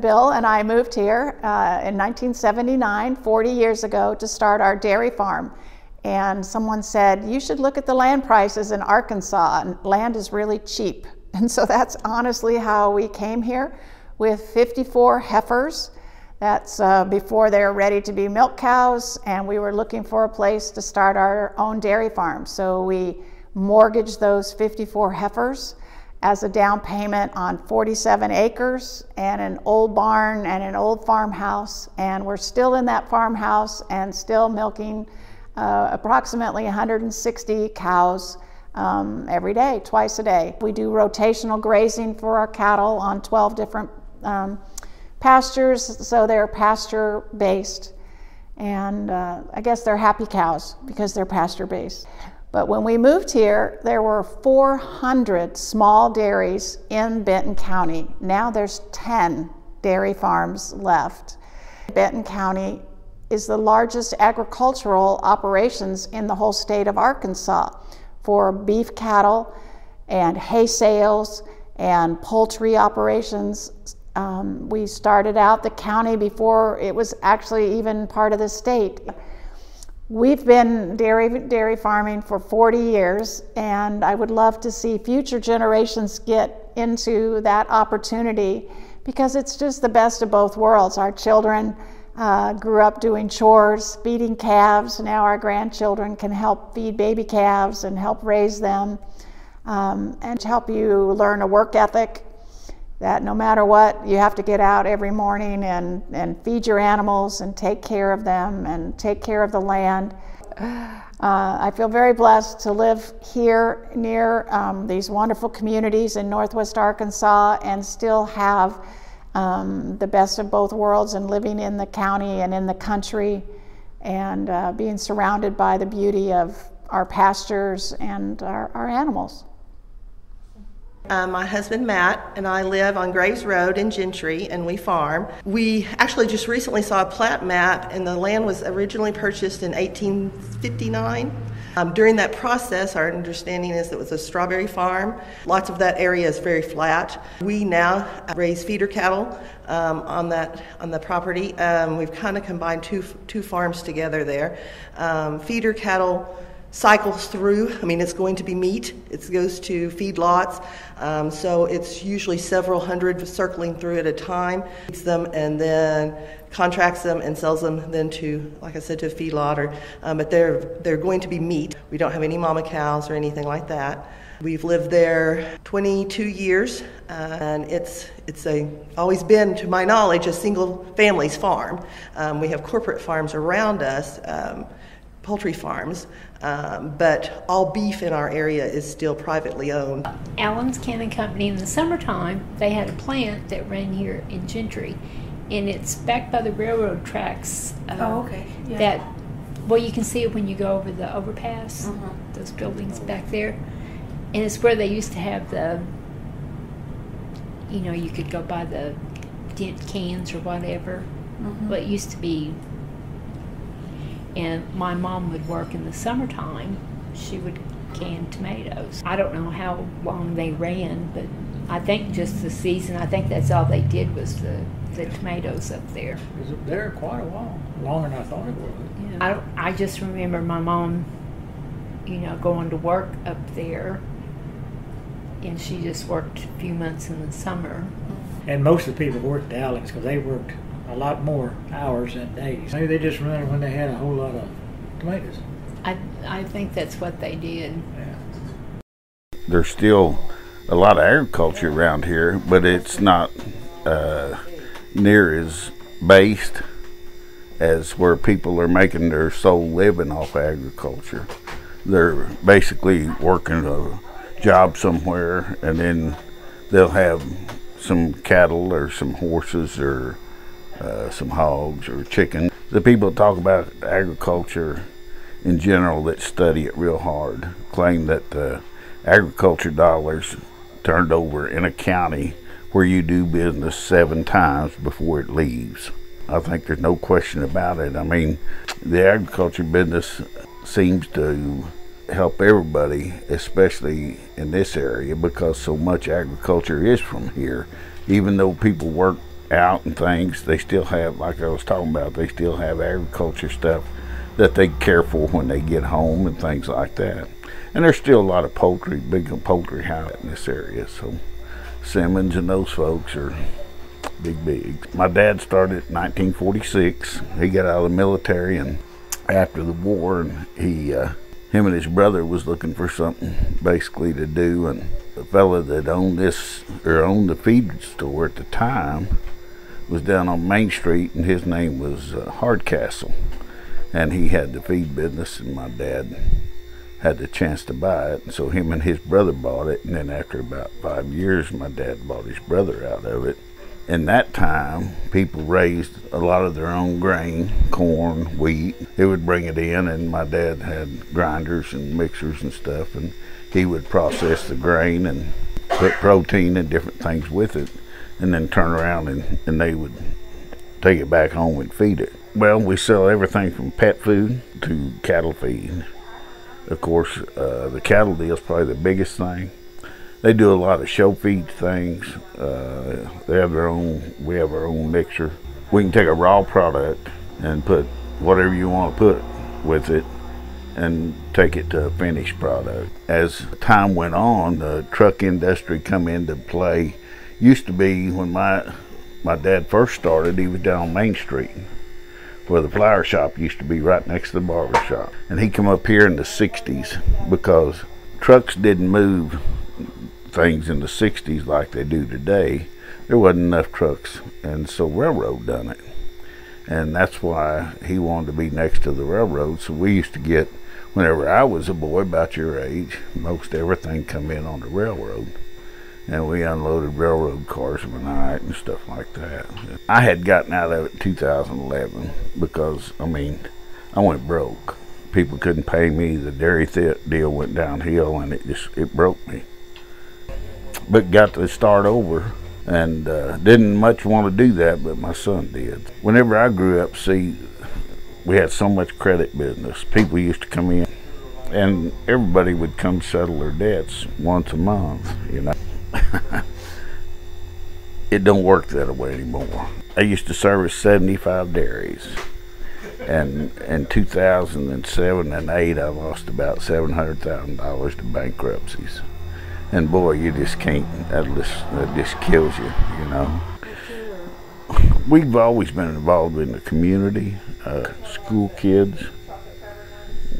Bill and I moved here uh, in 1979, 40 years ago, to start our dairy farm. And someone said, You should look at the land prices in Arkansas, and land is really cheap. And so that's honestly how we came here with 54 heifers. That's uh, before they're ready to be milk cows, and we were looking for a place to start our own dairy farm. So we mortgaged those 54 heifers as a down payment on 47 acres and an old barn and an old farmhouse. And we're still in that farmhouse and still milking uh, approximately 160 cows um, every day, twice a day. We do rotational grazing for our cattle on 12 different um, pastures, so they're pasture based. And uh, I guess they're happy cows because they're pasture based. But when we moved here, there were 400 small dairies in Benton County. Now there's 10 dairy farms left. Benton County is the largest agricultural operations in the whole state of Arkansas for beef cattle and hay sales and poultry operations. Um, we started out the county before it was actually even part of the state. We've been dairy, dairy farming for 40 years, and I would love to see future generations get into that opportunity because it's just the best of both worlds. Our children uh, grew up doing chores, feeding calves. Now our grandchildren can help feed baby calves and help raise them um, and help you learn a work ethic that no matter what, you have to get out every morning and, and feed your animals and take care of them and take care of the land. Uh, I feel very blessed to live here near um, these wonderful communities in Northwest Arkansas and still have um, the best of both worlds and living in the county and in the country and uh, being surrounded by the beauty of our pastures and our, our animals. Uh, my husband Matt and I live on Graves Road in Gentry and we farm. We actually just recently saw a plat map and the land was originally purchased in 1859. Um, during that process, our understanding is that it was a strawberry farm. Lots of that area is very flat. We now raise feeder cattle um, on that on the property. Um, we've kind of combined two two farms together there. Um, feeder cattle cycles through. I mean, it's going to be meat. It goes to feedlots, um, so it's usually several hundred circling through at a time. Feeds them and then contracts them and sells them then to, like I said, to a feedlot. Or, um, but they're they're going to be meat. We don't have any mama cows or anything like that. We've lived there 22 years, uh, and it's it's a always been, to my knowledge, a single family's farm. Um, we have corporate farms around us. Um, poultry farms, um, but all beef in our area is still privately owned. Allen's Canning Company in the summertime, they had a plant that ran here in Gentry, and it's back by the railroad tracks. Uh, oh, okay. Yeah. That, well, you can see it when you go over the overpass, uh-huh. those buildings back there, and it's where they used to have the, you know, you could go buy the dent cans or whatever. Mm-hmm. Well, it used to be and my mom would work in the summertime. She would can tomatoes. I don't know how long they ran, but I think just the season. I think that's all they did was the, the tomatoes up there. It was there quite a while, longer than I thought it would. Yeah. I, I just remember my mom, you know, going to work up there, and she just worked a few months in the summer. And most of the people worked at Allen's because they worked a lot more hours than days. Maybe they just run when they had a whole lot of tomatoes. I, I think that's what they did. Yeah. There's still a lot of agriculture around here, but it's not uh, near as based as where people are making their sole living off agriculture. They're basically working a job somewhere and then they'll have some cattle or some horses or uh, some hogs or chicken. The people talk about agriculture in general that study it real hard claim that the agriculture dollars turned over in a county where you do business seven times before it leaves. I think there's no question about it. I mean, the agriculture business seems to help everybody, especially in this area, because so much agriculture is from here. Even though people work out and things, they still have, like I was talking about, they still have agriculture stuff that they care for when they get home and things like that. And there's still a lot of poultry, big poultry house in this area. So Simmons and those folks are big, big. My dad started in 1946. He got out of the military and after the war, and he, uh, him and his brother was looking for something basically to do, and the fella that owned this or owned the feed store at the time was down on Main Street, and his name was uh, Hardcastle, and he had the feed business, and my dad had the chance to buy it. And so him and his brother bought it. And then after about five years, my dad bought his brother out of it. In that time, people raised a lot of their own grain, corn, wheat. They would bring it in, and my dad had grinders and mixers and stuff, and he would process the grain and put protein and different things with it, and then turn around and, and they would take it back home and feed it. Well, we sell everything from pet food to cattle feed. Of course, uh, the cattle deal is probably the biggest thing. They do a lot of show feed things. Uh, they have their own. We have our own mixer. We can take a raw product and put whatever you want to put with it, and take it to a finished product. As time went on, the truck industry come into play. Used to be when my my dad first started, he was down Main Street where the flower shop used to be right next to the barber shop. And he come up here in the 60s because trucks didn't move things in the 60s like they do today. There wasn't enough trucks, and so railroad done it. And that's why he wanted to be next to the railroad. So we used to get, whenever I was a boy about your age, most everything come in on the railroad and we unloaded railroad cars the night and stuff like that. I had gotten out of it in 2011 because, I mean, I went broke. People couldn't pay me. The dairy deal went downhill, and it just it broke me. But got to start over, and uh, didn't much want to do that, but my son did. Whenever I grew up, see, we had so much credit business. People used to come in, and everybody would come settle their debts once a month, you know. it don't work that way anymore. I used to service 75 dairies. And in 2007 and 8, I lost about $700,000 to bankruptcies. And boy, you just can't, that just, that just kills you, you know. We've always been involved in the community, uh, school kids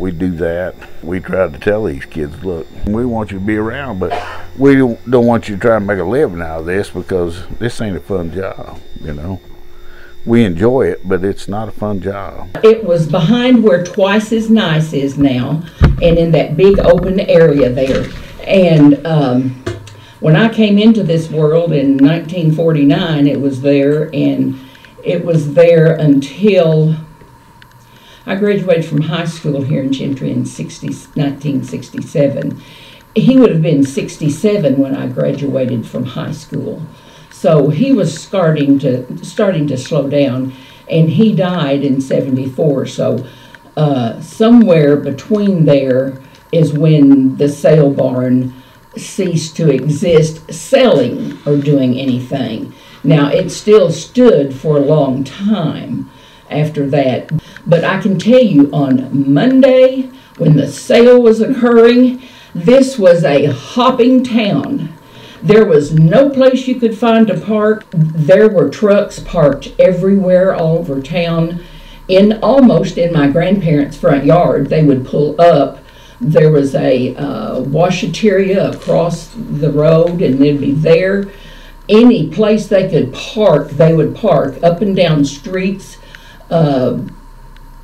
we do that. We try to tell these kids, look, we want you to be around, but we don't want you to try and make a living out of this because this ain't a fun job, you know. We enjoy it, but it's not a fun job. It was behind where Twice as Nice is now, and in that big open area there. And um, when I came into this world in 1949, it was there, and it was there until I graduated from high school here in Gentry in 60, 1967. He would have been 67 when I graduated from high school. So he was starting to starting to slow down, and he died in 74. So uh, somewhere between there is when the sale barn ceased to exist selling or doing anything. Now, it still stood for a long time after that. But I can tell you on Monday, when the sale was occurring, this was a hopping town. There was no place you could find to park. There were trucks parked everywhere all over town. In almost in my grandparents' front yard, they would pull up. There was a uh, washateria across the road, and they'd be there. Any place they could park, they would park up and down streets uh,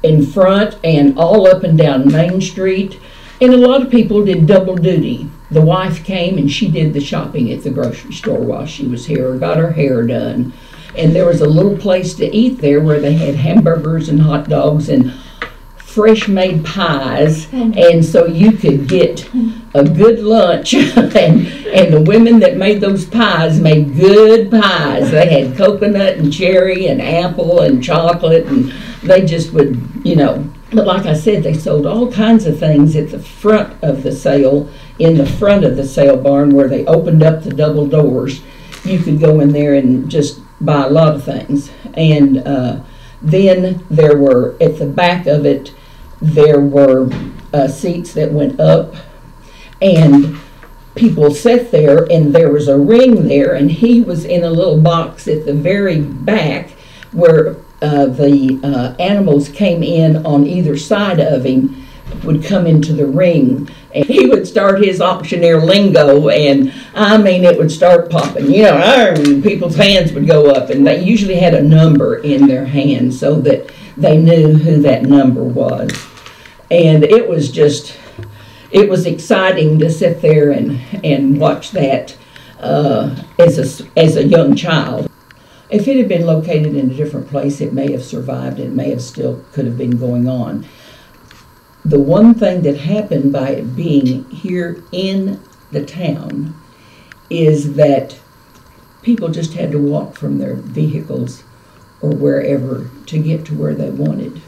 in front and all up and down Main Street. And a lot of people did double duty. The wife came and she did the shopping at the grocery store while she was here, or got her hair done. And there was a little place to eat there where they had hamburgers and hot dogs and fresh made pies. And so you could get a good lunch. and, and the women that made those pies made good pies. They had coconut and cherry and apple and chocolate, and they just would, you know. But like I said, they sold all kinds of things at the front of the sale, in the front of the sale barn where they opened up the double doors. You could go in there and just buy a lot of things. And uh, then there were, at the back of it, there were uh, seats that went up, and people sat there, and there was a ring there, and he was in a little box at the very back where uh, the uh, animals came in on either side of him would come into the ring. And he would start his auctioneer lingo and i mean it would start popping you know people's hands would go up and they usually had a number in their hand so that they knew who that number was. And it was just it was exciting to sit there and and watch that uh, as a as a young child if it had been located in a different place, it may have survived. It may have still could have been going on. The one thing that happened by it being here in the town is that people just had to walk from their vehicles or wherever to get to where they wanted.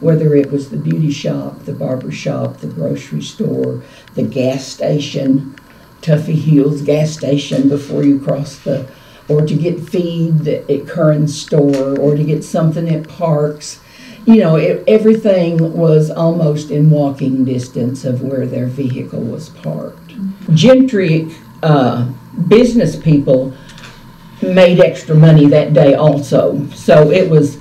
Whether it was the beauty shop, the barber shop, the grocery store, the gas station, Tuffy Hills gas station before you cross the or to get feed at Curran's store, or to get something at Parks. You know, it, everything was almost in walking distance of where their vehicle was parked. Gentry uh, business people made extra money that day also, so it was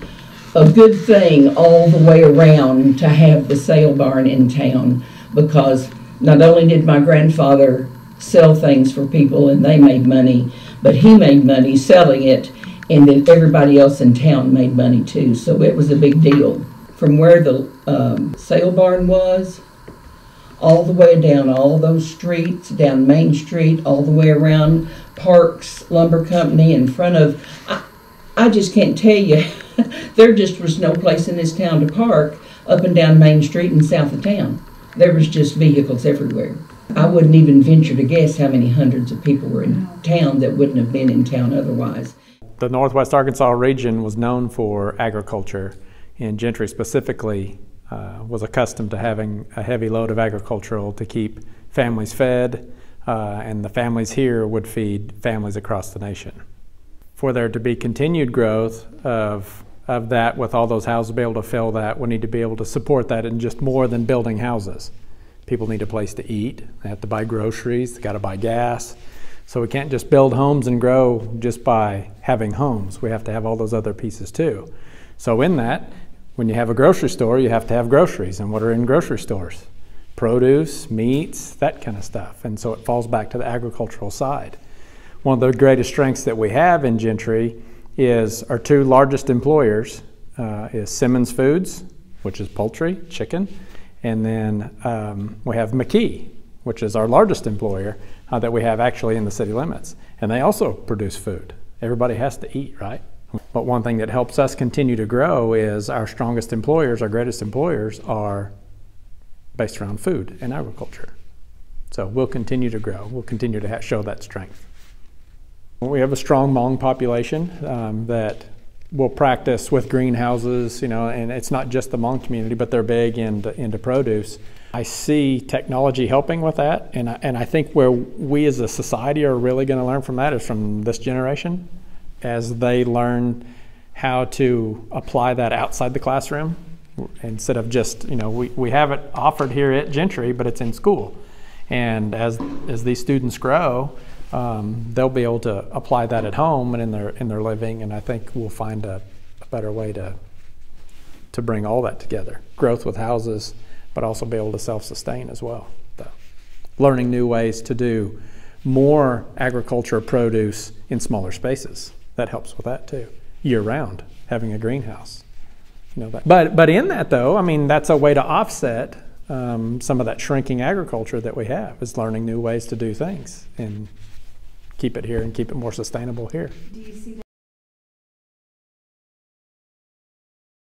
a good thing all the way around to have the sale barn in town because not only did my grandfather sell things for people and they made money, but he made money selling it, and then everybody else in town made money too. So it was a big deal. From where the um, sale barn was, all the way down all those streets, down Main Street, all the way around Parks Lumber Company, in front of. I, I just can't tell you. there just was no place in this town to park up and down Main Street and south of town. There was just vehicles everywhere. I wouldn't even venture to guess how many hundreds of people were in town that wouldn't have been in town otherwise. The Northwest Arkansas region was known for agriculture, and Gentry specifically uh, was accustomed to having a heavy load of agricultural to keep families fed, uh, and the families here would feed families across the nation. For there to be continued growth of of that with all those houses be able to fill that, we need to be able to support that in just more than building houses. People need a place to eat. They have to buy groceries. They got to buy gas. So we can't just build homes and grow just by having homes. We have to have all those other pieces too. So in that, when you have a grocery store, you have to have groceries. And what are in grocery stores? Produce, meats, that kind of stuff. And so it falls back to the agricultural side. One of the greatest strengths that we have in Gentry is our two largest employers uh, is Simmons Foods, which is poultry, chicken, and then um, we have McKee, which is our largest employer uh, that we have actually in the city limits. And they also produce food. Everybody has to eat, right? But one thing that helps us continue to grow is our strongest employers, our greatest employers, are based around food and agriculture. So we'll continue to grow. We'll continue to show that strength. We have a strong Hmong population um, that will practice with greenhouses, you know, and it's not just the Hmong community, but they're big into, into produce. I see technology helping with that, and I, and I think where we as a society are really going to learn from that is from this generation, as they learn how to apply that outside the classroom instead of just you know we, we have it offered here at Gentry, but it's in school, and as as these students grow, um, they'll be able to apply that at home and in their in their living, and I think we'll find a, a better way to to bring all that together: growth with houses, but also be able to self-sustain as well. So, learning new ways to do more agriculture produce in smaller spaces that helps with that too. Year round, having a greenhouse, you know that. But but in that though, I mean that's a way to offset um, some of that shrinking agriculture that we have is learning new ways to do things and keep it here and keep it more sustainable here.